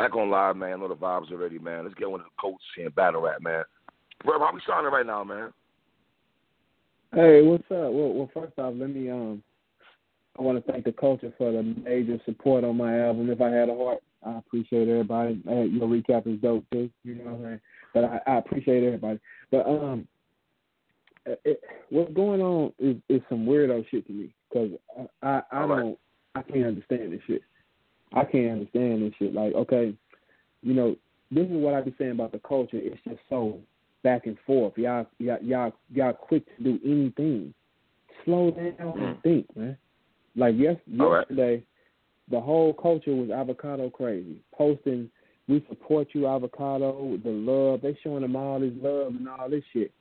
Back on live, man. I know the vibes already, man. Let's get one of the coats here in battle rap, man. Bro, how we starting right now, man? Hey, what's up? Well, well, first off, let me um, I want to thank the culture for the major support on my album. If I had a heart, I appreciate everybody. Hey, your recap is dope too. You know what I'm saying? But I, I appreciate everybody. But um, it, what's going on is is some weirdo shit to me because I I, I don't I can't understand this shit. I can't understand this shit. Like, okay, you know, this is what I be saying about the culture. It's just so back and forth. Y'all, y'all, y'all, y'all quick to do anything. Slow down and think, man. Like yes, Mm. All right. yesterday, the whole culture was avocado crazy. Posting, we support you, avocado. The love they showing them all this love and all this shit.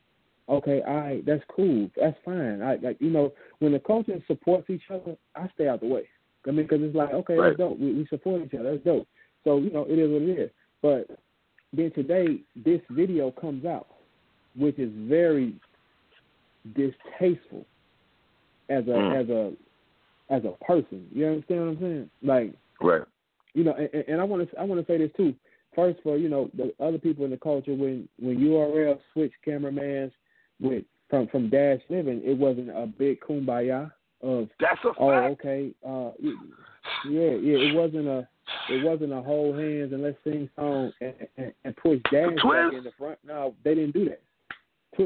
Okay, all right, that's cool. That's fine. I like you know when the culture supports each other, I stay out the way. I mean, because it's like okay, Right. that's dope. We, we support each other. That's dope. So you know it is what it is. But then today, this video comes out, which is very distasteful as a Mm. as a as a person. You understand what I'm saying? Like Right. you know, and, and I want to I want to say this too. First, for you know the other people in the culture, when when URL switched cameramans with from from Dash Living, it wasn't a big kumbaya of That's a fact. oh okay uh yeah yeah it wasn't a it wasn't a hold hands and let's sing song and, and, and push Dash back in the front. No, they didn't do that.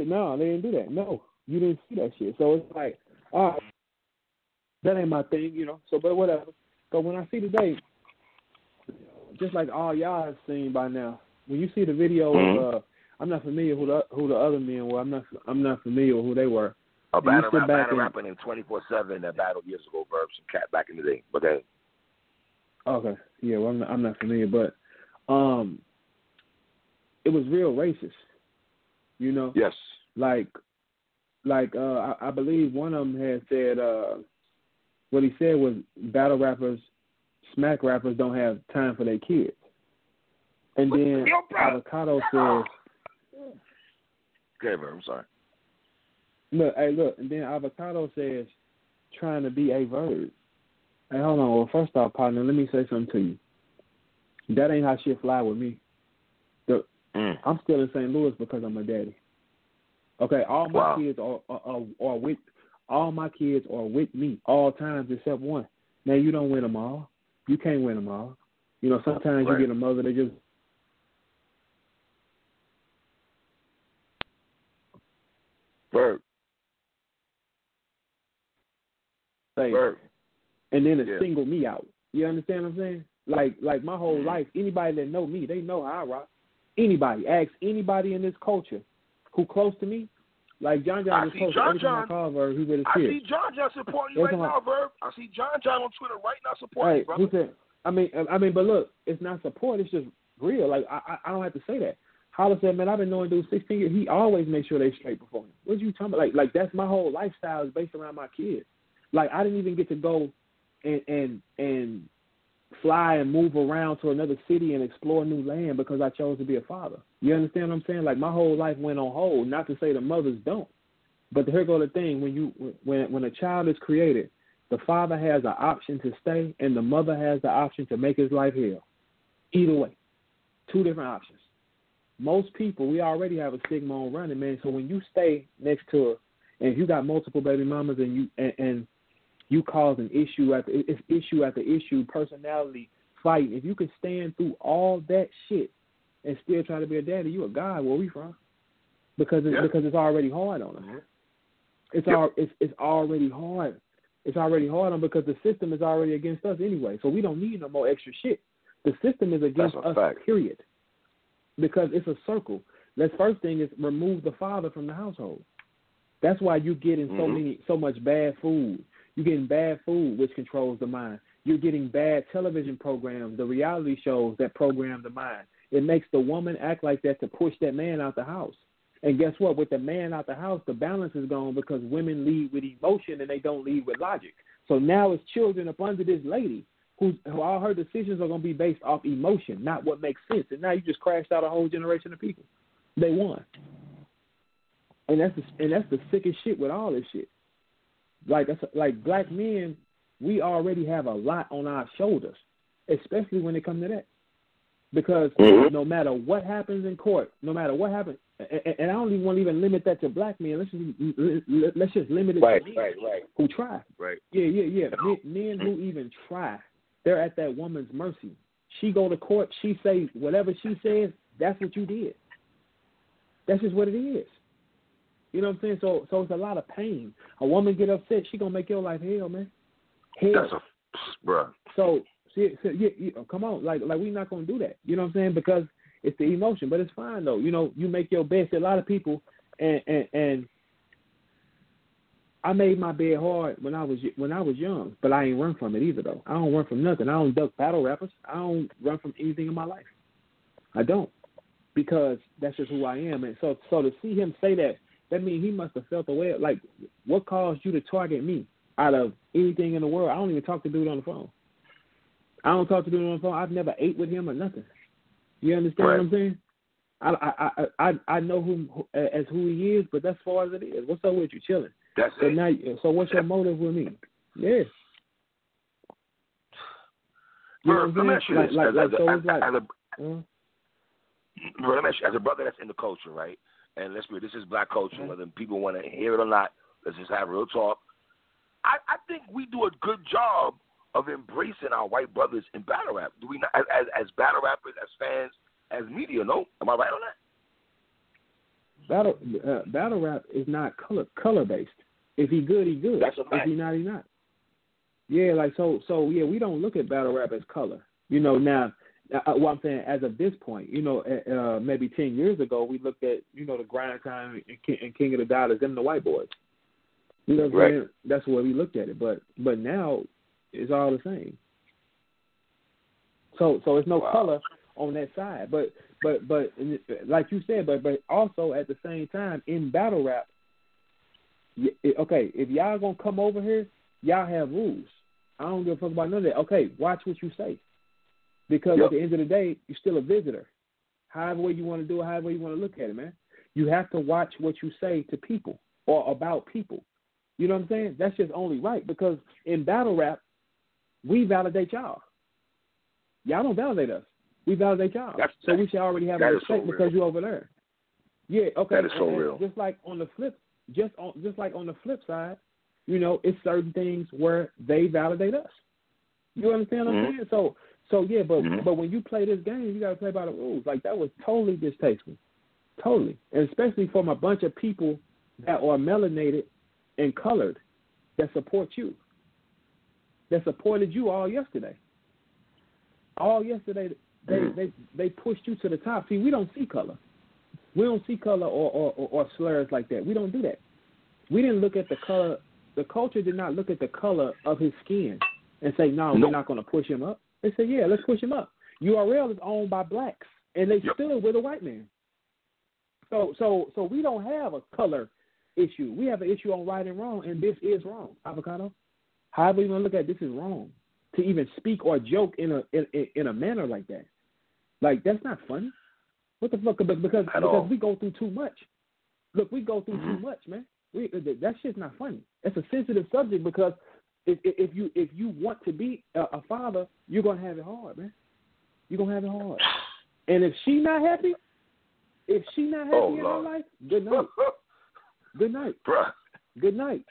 No, they didn't do that. No, you didn't see that shit. So it's like, all right, that ain't my thing, you know. So, but whatever. But when I see today, just like all y'all have seen by now, when you see the video Mhm. of, uh, I'm not familiar who the who the other men were. I'm not I'm not familiar with who they were. A And battle rap, back battle and- rapping in 24-7 that battled years ago, Verb. Some cat back in the day. But then, Okay, yeah, well, I'm not, I'm not familiar, but um, it was real racist. You know, yes. like like uh I, I believe one of them had said uh what he said was battle rappers smack rappers don't have time for their kids and then avocado says Okay, Verb. I'm sorry. Look hey look and then avocado says trying to be a verb hey hold on well first off partner let me say something to you that ain't how shit fly with me the Mm. I'm still in St. Louis because I'm a daddy. Okay, all my Wow. kids are, are are are with all my kids are with me all times except one. Now you don't win them all. You can't win them all. You know, sometimes Right. you get a mother that just Verb. Verb. and then it Yeah. single me out. You understand what I'm saying? Like like my whole Mhm. life, anybody that know me, they know how I rock. Anybody, ask anybody in this culture who close to me. Like John John is see close. John Every time I John. call her, he with his I see John John supporting you right now, Verb. I see John John on Twitter right now supporting you, Hey, brother. he said, I mean, I mean, but look, it's not support. It's just real. Like I, I- I don't have to say that. Holler said, man, I've been knowing dude 16 years. He always makes sure they straight before him. What you talking about? Like, like that's my whole lifestyle is based around my kids. Like I didn't even get to go and and and fly and move around to another city and explore new land because I chose to be a father. You understand what I'm saying? Like my whole life went on hold. Not to say the mothers don't, but here go the thing: when you when when a child is created, the father has an option to stay, and the mother has the option to make his life hell. Either way, two different options. Most people, we already have a stigma on running, man. So when you stay next to her, and if you got multiple baby mamas, and you and, and you cause an issue after it's issue after issue, personality fight. If you can stand through all that shit and still try to be a daddy, you a god. Where we from? Because it's Yeah. because it's already hard on them. It's Yep. al- it's it's already hard. It's already hard on because the system is already against us anyway. So we don't need no more extra shit. The system is against us, fact. period. Because it's a circle. The first thing is remove the father from the household. That's why you're getting so Mhm. many, so much bad food. You're getting bad food, which controls the mind. You're getting bad television programs, the reality shows that program the mind. It makes the woman act like that to push that man out the house. And guess what? With the man out the house, the balance is gone because women lead with emotion and they don't lead with logic. So now it's children up under this lady who, who all her decisions are going to be based off emotion, not what makes sense. And now you just crashed out a whole generation of people. They won. And that's the, and that's the sickest shit with all this shit. Like that's like black men, we already have a lot on our shoulders, especially when it comes to that. Because Mhm. no matter what happens in court, no matter what happens, and, and I don't even want to even limit that to black men. Let's just let's just limit it Right, to men right, right, who try. right. Yeah, yeah, yeah. Men, men who even try, they're at that woman's mercy. She go to court, she say whatever she says, that's what you did. That's just what it is. You know what I'm saying? So, so it's a lot of pain. A woman get upset, she gonna make your life hell, man. Hell. That's a, bruh. So, see, so yeah, yeah, come on, like, like we're not gonna do that. You know what I'm saying? Because it's the emotion, but it's fine though. You know, you make your best. A lot of people, and and and I made my bed hard when I was when I was young, but I ain't run from it either though. I don't run from nothing. I don't duck battle rappers. I don't run from anything in my life. I don't because that's just who I am. And so so to see him say that, that means he must have felt away. Like, what caused you to target me out of anything in the world? I don't even talk to dude on the phone. I don't talk to dude on the phone. I've never ate with him or nothing. You understand Right. what I'm saying? I I I I I know him as who he is, but that's far as it is. What's up with you? Chilling. That's So it. now, so what's your motive with me? Yeah. You let me ask you this. Like, as, like, as, so a, it's like, as, a, Bro, let me ask you, as a brother that's in the culture, right? And let's be this is black culture, Mhm. whether people want to hear it or not. Let's just have real talk. I, I think we do a good job of embracing our white brothers in battle rap. Do we not, as, as battle rappers, as fans, as media? No, am I right on that? battle uh, battle rap is not color color based. If he good, he good. That's a if he not, he not. Yeah, like so. So yeah, we don't look at battle rap as color. You know, now uh, what I'm saying as of this point, you know, uh, uh, maybe ten years ago, we looked at you know the grind time and King, and King of the Dot, them the white boys. You know what I'm saying? That's where we looked at it. But but now it's all the same. So so it's no Wow. color on that side. But but but like you said, but but also at the same time in battle rap, okay, if y'all gonna come over here, y'all have rules. I don't give a fuck about none of that. Okay, watch what you say, because Yep. at the end of the day, you're still a visitor. However way you want to do it, however you want to look at it, man. You have to watch what you say to people or about people. You know what I'm saying? That's just only right because in battle rap, we validate y'all. Y'all don't validate us. We validate y'all. That's- so we should already have a is so respect because you're over there. Yeah, okay. That is so and- real. Just like on the flip, just on just like on the flip side, you know, it's certain things where they validate us. You understand what. I'm mm-hmm. saying? So so yeah, but Mhm. but when you play this game, you gotta play by the rules. Like that was totally distasteful. Totally. And especially from a bunch of people that are melanated and colored that support you. That supported you all yesterday. All yesterday they Mhm. they they pushed you to the top. See, we don't see color. We don't see color or, or, or, or slurs like that. We don't do that. We didn't look at the color. The culture did not look at the color of his skin and say, "No, Nope. we're not going to push him up." They said, "Yeah, let's push him up." URL is owned by blacks, and they Yep. stood with a white man. So, so, so we don't have a color issue. We have an issue on right and wrong, and this is wrong. Avocado. However you want to look at it, this is wrong. To even speak or joke in a in, in- a manner like that, like that's not funny. What the fuck? Because because, because we go through too much. Look, we go through too mm-hmm. much, man. We that shit's not funny. It's a sensitive subject because if if you if you want to be a, a father, you're gonna have it hard, man. You're gonna have it hard. And if she not happy, if she not happy Oh, in Lord. her life, good night. Good night. Bruh. Good night.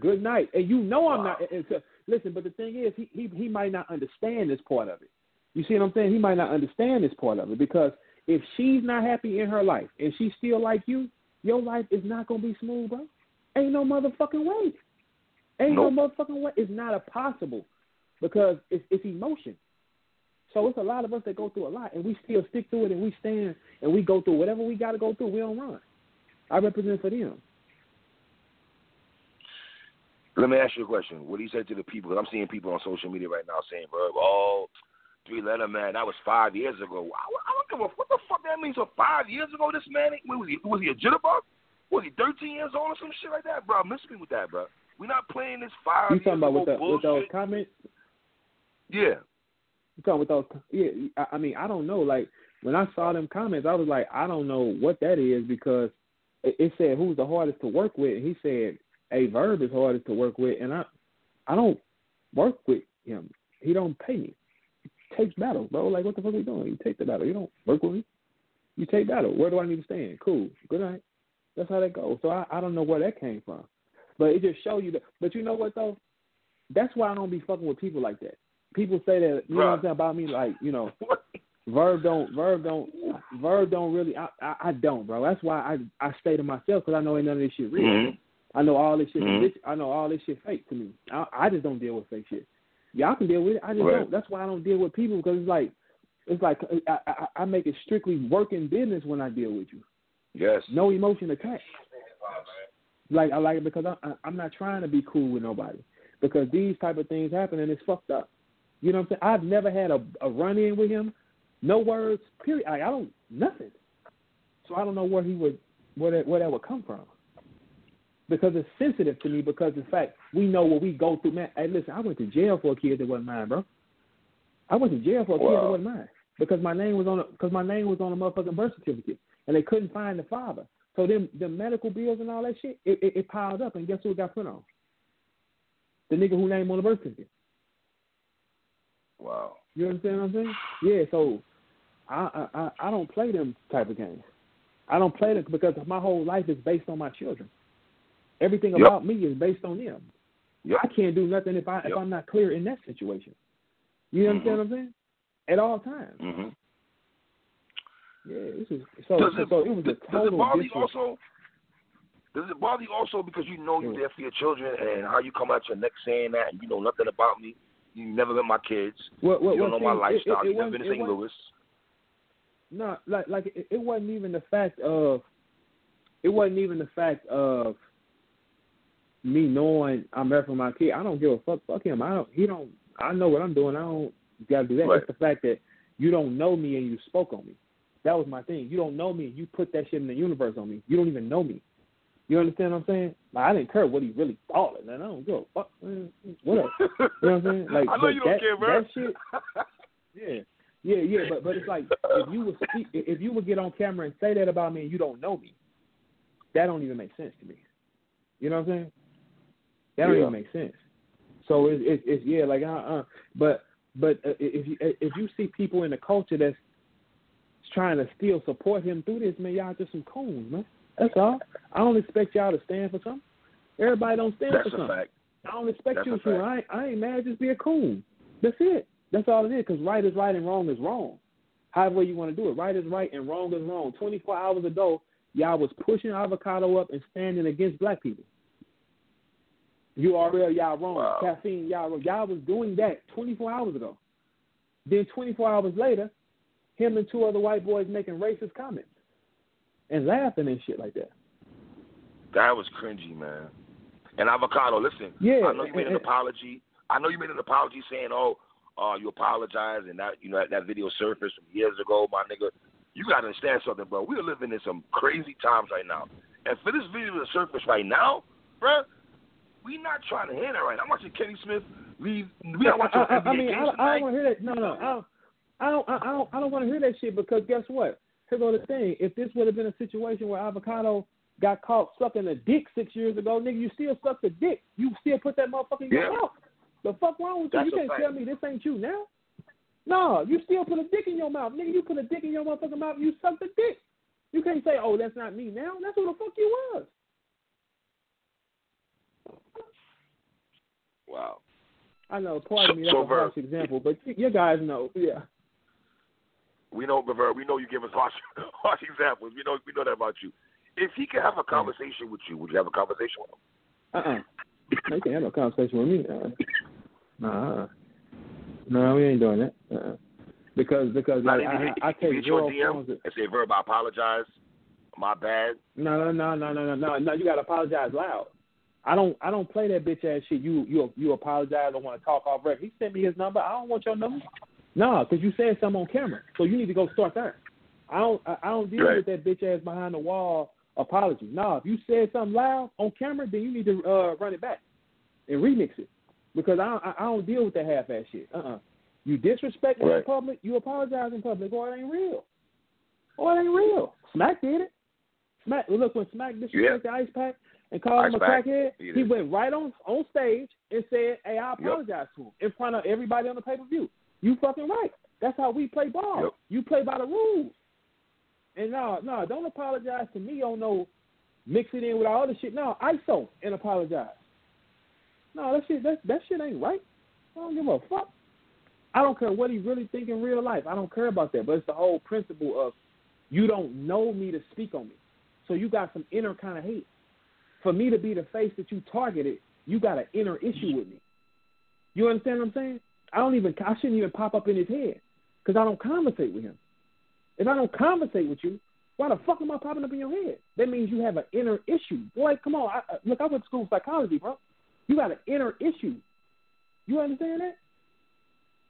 Good night. And you know I'm Wow. not. And so, listen, but the thing is, he, he he might not understand this part of it. You see what I'm saying? He might not understand this part of it because if she's not happy in her life and she's still like you, your life is not gonna be smooth, bro. Ain't no motherfucking way. Ain't Nope. no motherfucking way. It's not a possible because it's it's emotion. So it's a lot of us that go through a lot, and we still stick to it, and we stand, and we go through whatever we got to go through. We don't run. I represent for them. Let me ask you a question. What do you say to the people? Because I'm seeing people on social media right now saying, "Bro, oh, three letter man, that was five years ago." I, I don't give a what the fuck that means. So five years ago, this man was he? Was he a jitterbug? Was he 13 years old or some shit like that, bro? Miss me with that, bro. We're not playing this five You talking about with the with those comments? yeah. You talking with those? Yeah, I, I mean, I don't know. Like when I saw them comments, I was like, I don't know what that is because it, it said who's the hardest to work with. And he said a verb is hardest to work with, and I, I don't work with him. He don't pay me. He takes battle, bro. Like what the fuck are we doing? You take the battle. You don't work with me. You take battle. Where do I need to stand? Cool. Good night. That's how that goes. So I, I don't know where that came from, but it just show you that. But you know what though? That's why I don't be fucking with people like that. People say that you know what I'm saying about me, like you know, Verb don't Verb don't Verb don't really. I I, I don't, bro. That's why I I stay to myself because I know ain't none of this shit real. Mhm. I know all this shit. Mhm. This, I know all this shit fake to me. I, I just don't deal with fake shit. Y'all can deal with it. I just Right. don't. That's why I don't deal with people because it's like it's like I, I I make it strictly working business when I deal with you. Yes. No emotion attached. Like I like it because I, I I'm not trying to be cool with nobody because these type of things happen and it's fucked up. You know what I'm saying? I've never had a, a run in with him. No words. Period. Like, I don't nothing. So I don't know where he would where that where that would come from. Because it's sensitive to me because in fact we know what we go through. Man, hey, listen, I went to jail for a kid that wasn't mine, bro. I went to jail for a kid that wasn't mine because my name was on because my name was on a motherfucking birth certificate and they couldn't find the father. So them the medical bills and all that shit, it, it, it piled up and guess who it got put on? The nigga who name on the birth certificate. Wow. You understand what I'm saying? Yeah. So I I I- I don't play them type of games. I don't play them because my whole life is based on my children. Everything Yep. about me is based on them. Yep. I can't do nothing if I if I'm not clear in that situation. You understand Mhm. what I'm saying? At all times. Mhm. Yeah. This is so Does it, so it was a does it bother you also? Does it bother you also because you know you're there for your children and how you come out your neck saying that and you know nothing about me? You never met my kids. Well, well, you don't well, know my see, it- lifestyle. It, it, you never been to St. Louis. No, like like it, it wasn't even the fact of it wasn't even the fact of me knowing I'm there for my kid. I don't give a fuck. Fuck him. I don't. He don't. I know what I'm doing. I don't got to do that. Right. It's the fact that you don't know me and you spoke on me. That was my thing. You don't know me. You put that shit in the universe on me. You don't even know me. You understand what I'm saying? Like I didn't care what he really thought, and I don't give a fuck. Man, what? You know what I'm saying? Like I know you don't that, care, bro. That shit. Yeah, yeah, yeah. But but it's like if you would speak, if you would get on camera and say that about me and you don't know me, that don't even make sense to me. You know what I'm saying? That don't Yeah. even make sense. So it's it's, it's yeah, like uh uh. But but uh, if you if you see people in the culture that's trying to still support him through this, man, y'all just some coons, man. That's all. I don't expect y'all to stand for something. Everybody don't stand That's for a something. fact. I don't expect That's you to. I ain't, I ain't mad. Just be a coon. That's it. That's all it is. Because right is right and wrong is wrong. However you want to do it. Right is right and wrong is wrong. 24 hours ago, y'all was pushing avocado up and standing against black people. URL, y'all wrong. Wow. Caffeine, y'all wrong. Y'all was doing that 24 hours ago. Then 24 hours later, him and two other white boys making racist comments and laughing and shit like that. That was cringy, man. And avocado, listen. Yeah, I know you made an and- apology. I know you made an apology saying, "Oh, uh, you apologize," and that you know that, that video surfaced from years ago, my nigga. You gotta understand something, bro. We're living in some crazy times right now, and for this video to surface right now, bro, we not trying to hear that right. Now. I'm watching Kenny Smith leave. We not watching I, I, NBA I mean, games I, don't- I don't want to hear that. No, no, I don't. I don't. I don't. I don't want to hear that shit because guess what? Here go the thing. If this would have been a situation where avocado got caught sucking a dick six years ago, nigga, you still suck the dick. You still put that motherfucker in your Yeah. mouth. The fuck wrong with you? That's You can't fact. tell me this ain't you now. No, you still put a dick in your mouth, nigga. You put a dick in your motherfucking mouth. You suck the dick. You can't say, "Oh, that's not me now." That's who the fuck you was. Wow. I know. Pardon So- me. That's so a harsh example, but you, you guys know. Yeah. We know, Bavera, we know you give us harsh, harsh examples. We know, we know that about you. If he could have a conversation with you, would you have a conversation with him? Uh uh They can't have a conversation with me. Uh, nah, no, we ain't doing that. Uh, because because Not like, even I, hit, I take you your DM and say, Verb, I apologize. My bad. No, no, no, no, no, no, no, no. You gotta apologize loud. I don't, I don't play that bitch ass shit. You, you, you apologize. I want to talk off record. He sent me his number. I don't want your number. No, because you said something on camera, so you need to go start there. I don't, I, I don't deal Right. with that bitch ass behind the wall apology. No, if you said something loud on camera, then you need to uh, run it back and remix it because I, I, I don't deal with that half ass shit. Uh, uh You disrespect me in public, you apologize in public, or it ain't real. Or it ain't real. Smack did it. Smack. Look, when Smack disrespected the Ice Pack and called Ice him a crackhead, he he went right on on stage and said, "Hey, I apologize to him in front of everybody on the pay per view." You fucking right. That's how we play ball. Yep. You play by the rules. And no, no, don't apologize to me on no mix it in with all the shit. No, ISO and apologize. No, that shit that that shit ain't right. I don't give a fuck. I don't care what he really think in real life. I don't care about that. But it's the whole principle of you don't know me to speak on me. So you got some inner kind of hate. For me to be the face that you targeted, you got an inner issue with me. You understand what I'm saying? I don't even I shouldn't even pop up in his head because I don't conversate with him. If I don't conversate with you, why the fuck am I popping up in your head? That means you have an inner issue. Boy, come on. I, look, I went to school psychology, bro. You got an inner issue. You understand that?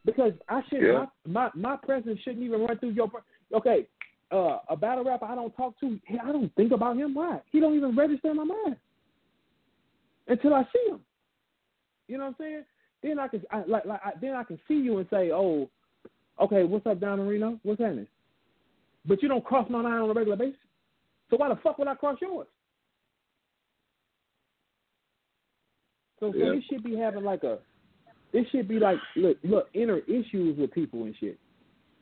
Because I should Yeah. my, my my presence shouldn't even run through your. Okay, uh, a battle rapper I don't talk to. I don't think about him. Why? He don't even register in my mind until I see him. You know what I'm saying? Then I can I, like like I, then I can see you and say, oh, okay, what's up, Don Marino? What's happening? But you don't cross my line on a regular basis. So why the fuck would I cross yours? So, so Yeah. this should be having like a, this should be like look look inner issues with people and shit.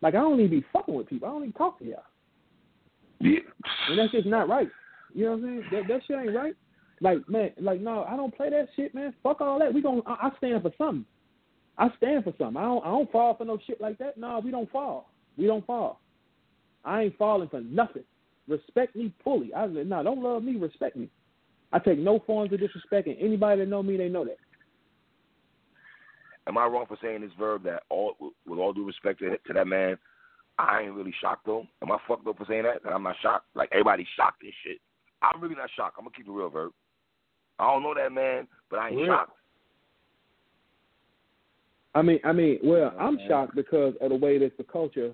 Like I don't even be fucking with people. I don't even talk to y'all, Yeah. and that's just not right. You know what I'm saying? That that shit ain't right. Like man, like no, I don't play that shit, man. Fuck all that. We gon' I, stand for something. I stand for something. I don't I don't fall for no shit like that. No, we don't fall. We don't fall. I ain't falling for nothing. Respect me fully. I no, don't love me. Respect me. I take no forms of disrespect, and anybody that know me, they know that. Am I wrong for saying this verb that all with all due respect to, to that man, I ain't really shocked though? Am I fucked up for saying that? That I'm not shocked? Like everybody's shocked and shit. I'm really not shocked. I'm gonna keep it real, verb. I don't know that man, but I ain't Real. shocked. I mean, I mean, well, oh, I'm shocked because of the way that the culture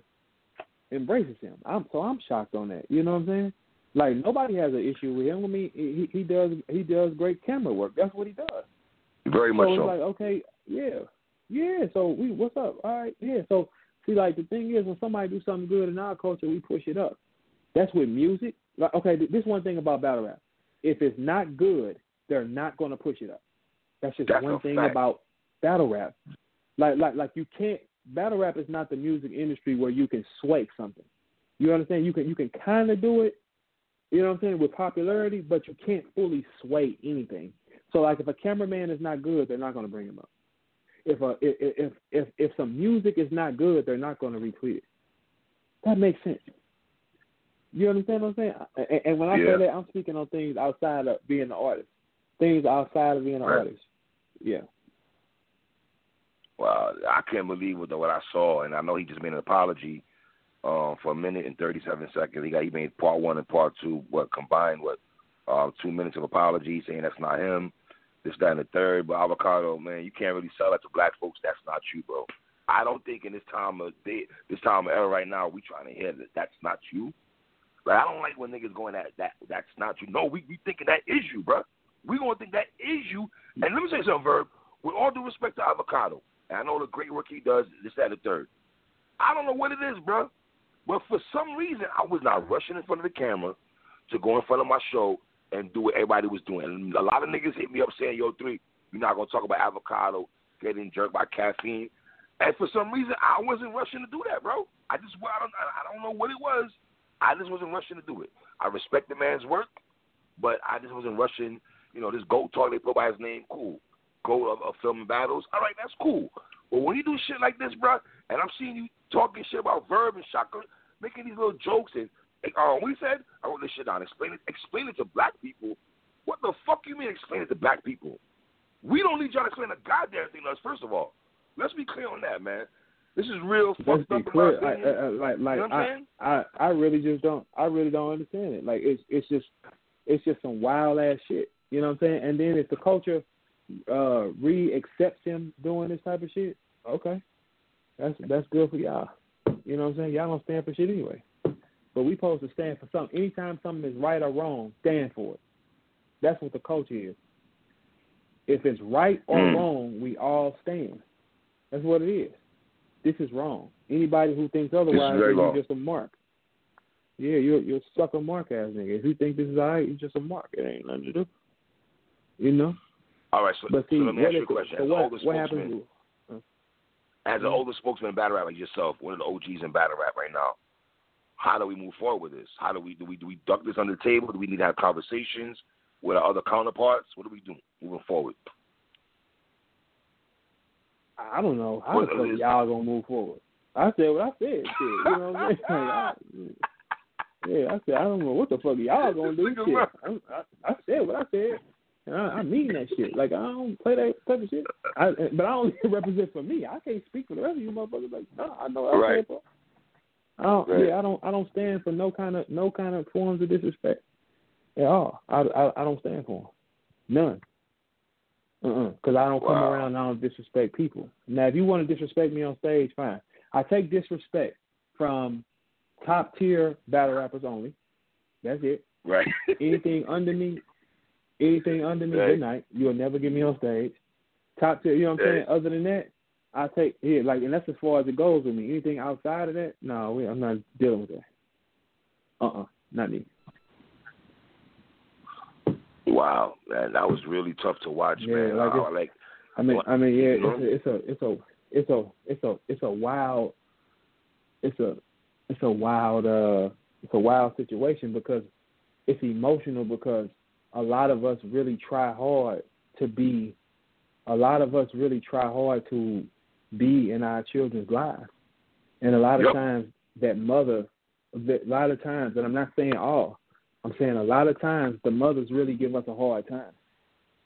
embraces him. I'm so I'm shocked on that. You know what I'm saying? Like nobody has an issue with him. I mean, he he does he does great camera work. That's what he does. Very much so so. like, okay, yeah, yeah. So we, what's up? All right, yeah. So see, like the thing is, when somebody do something good in our culture, we push it up. That's with music. Like, okay, this one thing about battle rap. If it's not good, they're not going to push it up. That's just That's one thing fact. about battle rap. Like, like, like you can't. Battle rap is not the music industry where you can sway something. You understand? You can, you can kind of do it. You know what I'm saying with popularity, but you can't fully sway anything. So like if a cameraman is not good, they're not going to bring him up. If a if if if if some music is not good, they're not going to retweet it. That makes sense. You understand what I'm saying? And, and when I Yeah. say that, I'm speaking on things outside of being an artist, things outside of being an Right. artist. Yeah. Well, I can't believe what, what I saw, and I know he just made an apology um, for a minute and 37 seconds. He got he made part one and part two, what combined, what uh, two minutes of apology, saying that's not him, this, that, and the third. But avocado, man, you can't really sell that to black folks. That's not you, bro. I don't think in this time of day, this time of era right now, we trying to hear that that's not you. Like I don't like when niggas going that that that's not you. No, we we thinking that is you, bro. We gonna think that is you. And let me say something, Verb. With all due respect to Avocado, and I know the great work he does, this, that, and the third. I don't know what it is, bro. But for some reason, I was not rushing in front of the camera to go in front of my show and do what everybody was doing. And a lot of niggas hit me up saying, "Yo, three, you're not gonna talk about avocado getting jerked by caffeine." And for some reason, I wasn't rushing to do that, bro. I just, I don't, I don't know what it was. I just wasn't rushing to do it. I respect the man's work, but I just wasn't rushing. You know, this GOAT talk they put by his name, cool. GOAT of, of filming battles, all right, that's cool. But when you do shit like this, bro, and I'm seeing you talking shit about Verb and Shaka, making these little jokes and, and uh, we said, I wrote this shit down. Explain it, explain it to black people. What the fuck you mean explain it to black people? We don't need y'all to explain a goddamn thing to us. First of all, let's be clear on that, man. This is real Let's fucked be up. clear. I. I, I, like, like you know what I'm I, saying? I, I really just don't. I really don't understand it. Like, it's, it's just, it's just some wild ass shit. You know what I'm saying? And then if the culture uh re accepts him doing this type of shit, okay, that's that's good for y'all. You know what I'm saying? Y'all don't stand for shit anyway. But we supposed to stand for something. Anytime something is right or wrong, stand for it. That's what the culture is. If it's right or Mm. wrong, we all stand. That's what it is. This is wrong. Anybody who thinks otherwise, you're just a mark. Yeah, you're you're a sucker mark ass nigga. If you think this is alright, you're just a mark. It ain't nothing to do. You know? All right, so, But see, so let me ask you a question. As what, an older what spokesman, happens? as an older spokesman in battle rap like yourself, one of the OGs in battle rap right now, how do we move forward with this? How do we do we do we duck this under the table? Do we need to have conversations with our other counterparts? What do we do moving forward? I don't know how What the fuck is- y'all gonna move forward. I said what I said. Shit, you know what I'm saying? Yeah, I said I don't know what the fuck y'all gonna do. Shit. I, I, I said what I said. And I, I mean that shit. Like I don't play that type of shit. I, but I only represent for me. I can't speak for the rest of you motherfuckers. Like no, I know what I Right. For. I don't. Right. Yeah, I don't. I don't stand for no kind of no kind of forms of disrespect at all. I I, I don't stand for them. None. Because I don't come Wow. around and I don't disrespect people. Now, if you want to disrespect me on stage, fine. I take disrespect from top tier battle rappers only. That's it. Right. Anything under me, anything under me, Right. good night. You'll never get me on stage. Top tier, you know what I'm Right. saying? Other than that, I take here like, and that's as far as it goes with me. Anything outside of that, no, we- I'm not dealing with that. Uh, uh not me. wow, man, that was really tough to watch, Yeah, man. like I, like I mean? I mean, yeah, You know? it's a, it's a, it's a, it's a, it's a wild, it's a, it's a wild, uh, it's a wild situation because it's emotional because a lot of us really try hard to be, a lot of us really try hard to be in our children's lives, and a lot of Yep. times that mother, that a lot of times, and I'm not saying all, I'm saying a lot of times the mothers really give us a hard time.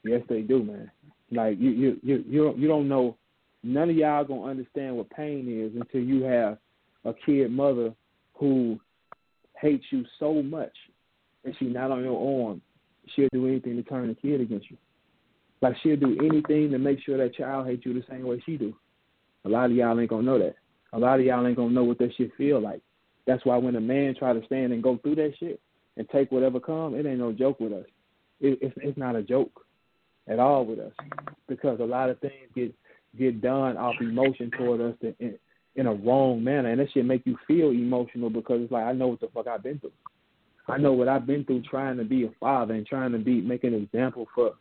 Yes, they do, man. Like you, you, you, you don't, you don't know. None of y'all gonna understand what pain is until you have a kid mother who hates you so much, and she not on your arm. She'll do anything to turn the kid against you. Like she'll do anything to make sure that child hates you the same way she do. A lot of y'all ain't gonna know that. A lot of y'all ain't gonna know what that shit feel like. That's why when a man try to stand and go through that shit and take whatever come, it ain't no joke with us. It, it's it's not a joke at all with us because a lot of things get get done off emotion toward us in, in, in a wrong manner, and that shit make you feel emotional because it's like I know what the fuck I've been through. I know what I've been through trying to be a father and trying to be make an example for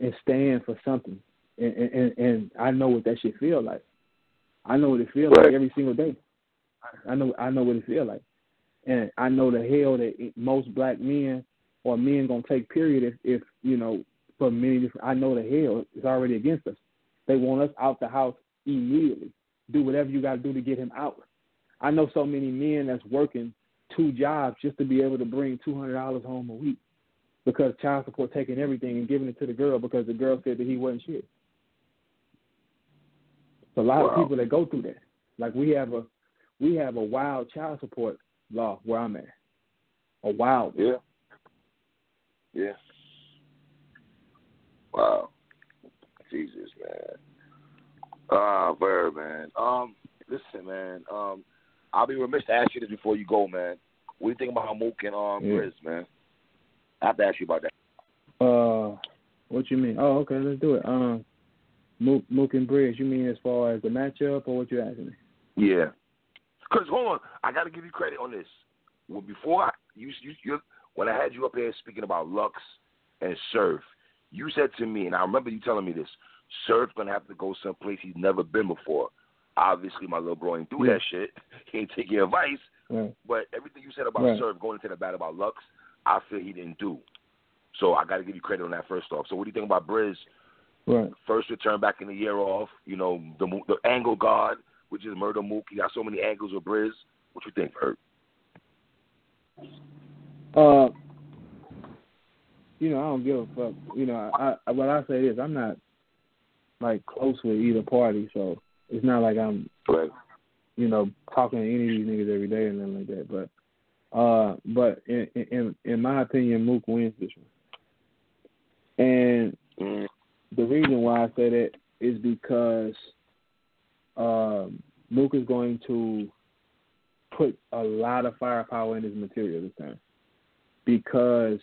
and stand for something, and and, and I know what that shit feel like. I know what it feels Right. like every single day. I know I know what it feel like, and I know the hell that it, most black men or men gonna take period if if you know for many different. I know the hell is already against us. They want us out the house immediately. Do whatever you got to do to get him out. I know so many men that's working two jobs just to be able to bring two hundred dollars home a week because child support taking everything and giving it to the girl because the girl said that he wasn't shit. It's a lot Wow. of people that go through that. Like we have a we have a wild child support law where I'm at. A wild one. yeah, yeah. Wow, Jesus, man. Ah, Bird, man. Um, listen, man. Um, I'll be remiss to ask you this before you go, man. What do you think about Mook and um Yeah. Briz, man? I have to ask you about that. Uh, what you mean? Oh, okay, let's do it. Um, Mook, Mook and Briz. You mean as far as the matchup, or what you asking me? Yeah. Cause hold on, I got to give you credit on this. Well, before I, you, you, you, when I had you up here speaking about Lux and Surf, you said to me, and I remember you telling me this: Surf gonna have to go someplace he's never been before. Obviously, my little bro ain't do Yeah. that shit. He ain't take your advice. Right. But everything you said about Right. Surf going into the battle about Lux, I feel he didn't do. So I got to give you credit on that first off. So what do you think about Briz? Right. First return back in the year off. You know the the angle guard, which is Murder Mook. He got so many angles with Briz. What you think, Bert? Uh, you know, I don't give a fuck. You know, I, I what I say is I'm not, like close with either party, so it's not like I'm Right. you know talking to any of these niggas every day or nothing like that. But uh, but in in in my opinion, Mook wins this one, and Mm. the reason why I say that is because um, Mook is going to put a lot of firepower in his material this time. Because,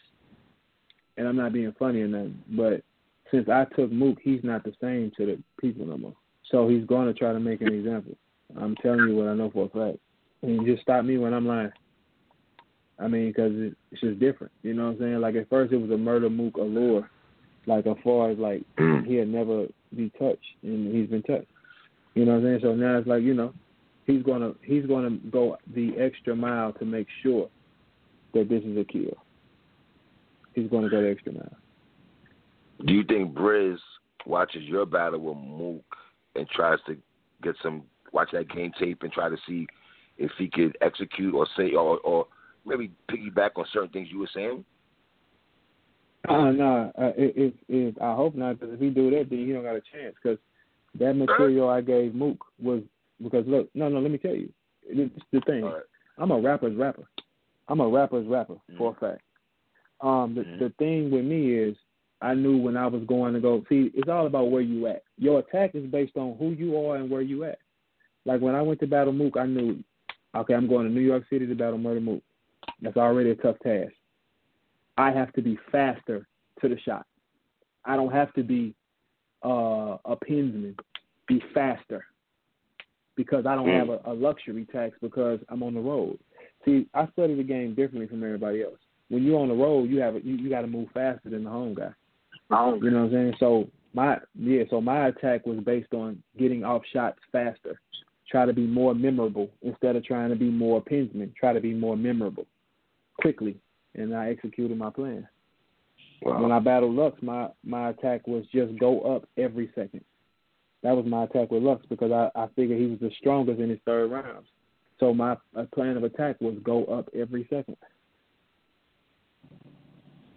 and I'm not being funny or nothing, but since I took Mook, he's not the same to the people no more. So he's going to try to make an example. I'm telling you what I know for a fact. And just stop me when I'm lying. I mean, because it's just different. You know what I'm saying? Like at first it was a murder Mook allure. Like as far as like he had never be touched and he's been touched. You know what I'm saying? So now it's like, you know, he's gonna he's gonna go the extra mile to make sure that this is a kill. He's gonna go the extra mile. Do you think Briz watches your battle with Mook and tries to get some watch that game tape and try to see if he could execute or say or or maybe piggyback on certain things you were saying? Uh, no, uh, if, if I hope not, because if he do that, then he don't got a chance. Because that material I gave Mook was because look, no, no, let me tell you, this is the thing. Right. I'm a rapper's rapper. I'm a rapper's rapper for a fact. Um, the Mhm. the thing with me is, I knew when I was going to go. See, it's all about where you at. Your attack is based on who you are and where you at. Like when I went to battle Mook, I knew, okay, I'm going to New York City to battle Murder Mook. That's already a tough task. I have to be faster to the shot. I don't have to be uh, a pinsman. Be faster because I don't Mm. have a, a luxury tax because I'm on the road. See, I study the game differently from everybody else. When you're on the road, you have a, you, you got to move faster than the home guy. Oh. You know what I'm saying? So my yeah, so my attack was based on getting off shots faster. Try to be more memorable instead of trying to be more pinsman. Try to be more memorable quickly, and I executed my plan. Wow. When I battled Lux, my my attack was just go up every second. That was my attack with Lux because I I figured he was the strongest in his third rounds. So my plan of attack was go up every second.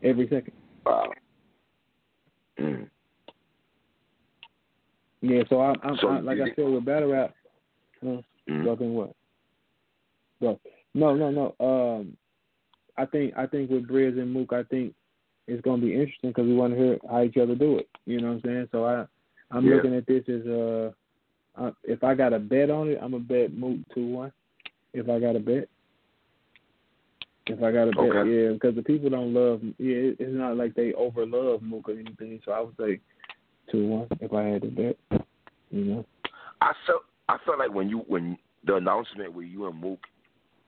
Every second. Wow. Mm. Yeah, so I'm, I'm So I, like I said with battle rap. Huh? Mm. What? Go. No, no, no. Um, I think I think with Briz and Mook, I think it's gonna be interesting because we want to hear how each other do it. You know what I'm saying? So I I'm Yeah. looking at this as uh, uh, if I got a bet on it, I'm a bet Mook two one. If I got a bet. If I got a bet, Okay. yeah, because the people don't love. Yeah, it's not like they over love Mook or anything. So I would say two one if I had to bet. You know. I felt I felt like when you when the announcement with you and Mook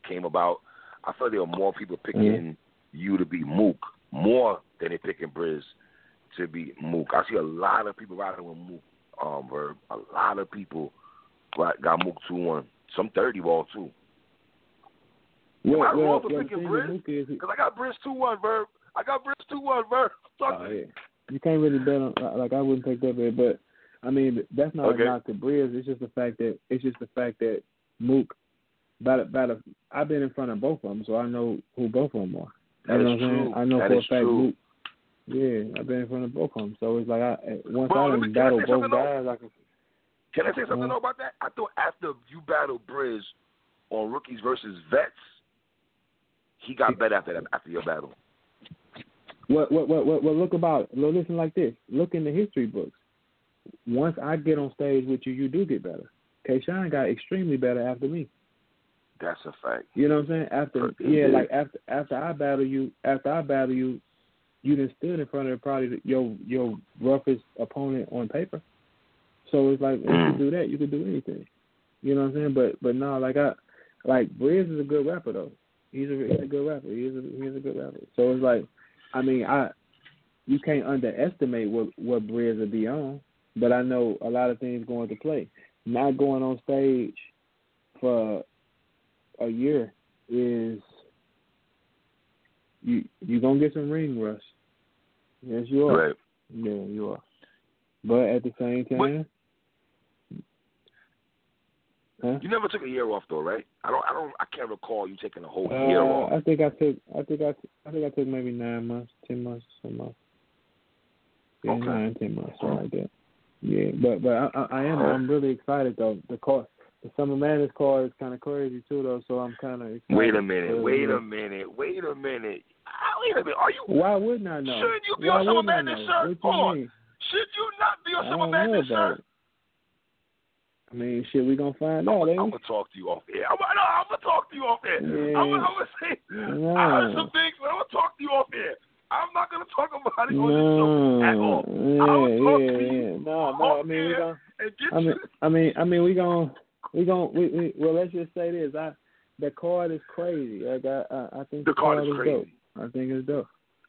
came about, I felt there were more people picking Mhm. you to be Mook more than they picking Briz to be Mook. I see a lot of people riding with Mook. Um, Verb. A lot of people got, got Mook two one. Some thirty ball too. Am I Well, wrong well, for well, picking Briz? Cause I got Briz two one. Verb. I got Briz two one. Verb. Talk Oh, yeah. You can't really bet on like I wouldn't take that bet, but I mean that's not Okay. a knock to Briz. It's just the fact that it's just the fact that Mook, about a, I've been in front of both of them, so I know who both of them are. That you know is what I'm saying? true. I know That for a fact true. Mook. Yeah, I've been in front of both of them, so it's like I once Well, I me- can I battled both guys, I can. Can I say something Uh-huh. about that? I thought after you battled Briz on rookies versus vets, he got better after that after your battle. What what what what, what look about well, listen like this. Look in the history books. Once I get on stage with you, you do get better. K Shine got extremely better after me. That's a fact. You know what I'm saying? After He yeah, did. like after after I battle you, after I battle you, you done stood in front of probably your your roughest opponent on paper. So it's like if you do that, you could do anything. You know what I'm saying? But but no, like I like Briz is a good rapper though. He's a he's a good rapper. He is a he's a good rapper. So it's like I mean I you can't underestimate what what Briz will be on. But I know a lot of things going to play. Not going on stage for a year is you you gonna get some ring rust. Yes, you are. Right. Yeah, you are. But at the same time, huh? You never took a year off though, right? I don't. I don't. I can't recall you taking a whole Uh, year off. I think I took. I think I. I think I took maybe nine months, ten months, some months. Yeah, Okay. nine, ten months, something like that. Yeah, but but I, I am I'm really excited though. The car, the Summer Madness car is kind of crazy too though. So I'm kind of. Wait a minute. Wait a minute. Wait a minute. Ah, Wait a minute. Are you? Why wouldn't I know? Should you be Why on Summer Madness shirt? Hold on. Should you not be on I Summer Madness shirt? I mean, shit, we gonna find I'm, out, I'm gonna talk to you off air. I'm, no, I'm gonna talk to you off air. Yeah. I'm, gonna- I'm gonna say No. I heard some things, but I'm gonna talk to you off air. I'm not gonna talk about it we? on this show at all. yeah, I'll talk yeah, to you yeah. No, no. I mean, we gonna. I mean, you. I mean, I mean, we gonna, we gonna, we, we well, let's just say this. I, the card is crazy. Like I, I, I think The card is dope. crazy. I think it's dope.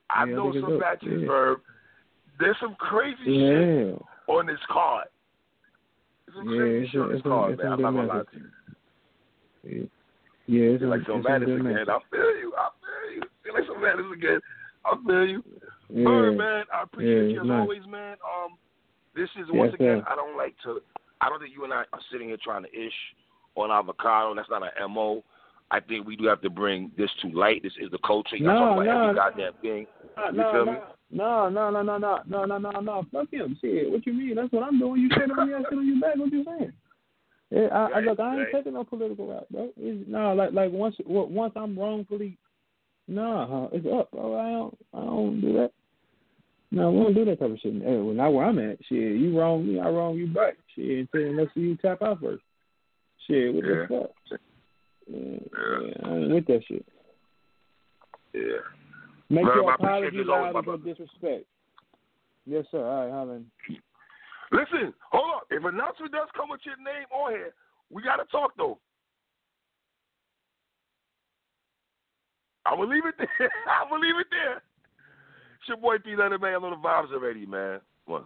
I yeah, know it's some dope. matches, Yeah. Verb. There's some crazy shit on this card. Some Yeah, crazy it's shit on a- this it's it's man. I'm not gonna lie to you. yeah, yeah. It's like some it's madness again. I feel you. I feel you. Feel like some madness again. I feel you. Yeah, Bird, man, I appreciate Yeah, you as nice. always, man. Um, this is Yes, once again. sir. I don't like to. I don't think you and I are sitting here trying to ish on avocado. That's not an mo. I think we do have to bring this to light. This is the culture. You No, talk about no, every goddamn thing. Uh, no, no, no, no, no, no, no, no, no, no, no. Fuck him. Shit, what you mean? That's what I'm doing. You shit on me, I shit on you back. What you saying? Yeah, I, I look, I ain't right. taking no political route, bro. It's, no, like, like once, once I'm wrongfully, nah, it's up, bro. I don't, I don't do that. No, we don't do that type of shit. Hey, well, not where I'm at. Shit, you wrong me, I wrong you back. Shit, until unless you tap out first. Shit, what Yeah. the fuck? Yeah, Yeah. yeah, I ain't with that shit. Yeah. Make Verb, your I appreciate apology loud my with disrespect. Yes, sir. All right, Holland. Listen, hold on. If announcement does come with your name on here, we gotta talk though. I'm gonna leave it there. I'm gonna leave it there. It's your boy P Leonard, man. I know the vibes already, man. One.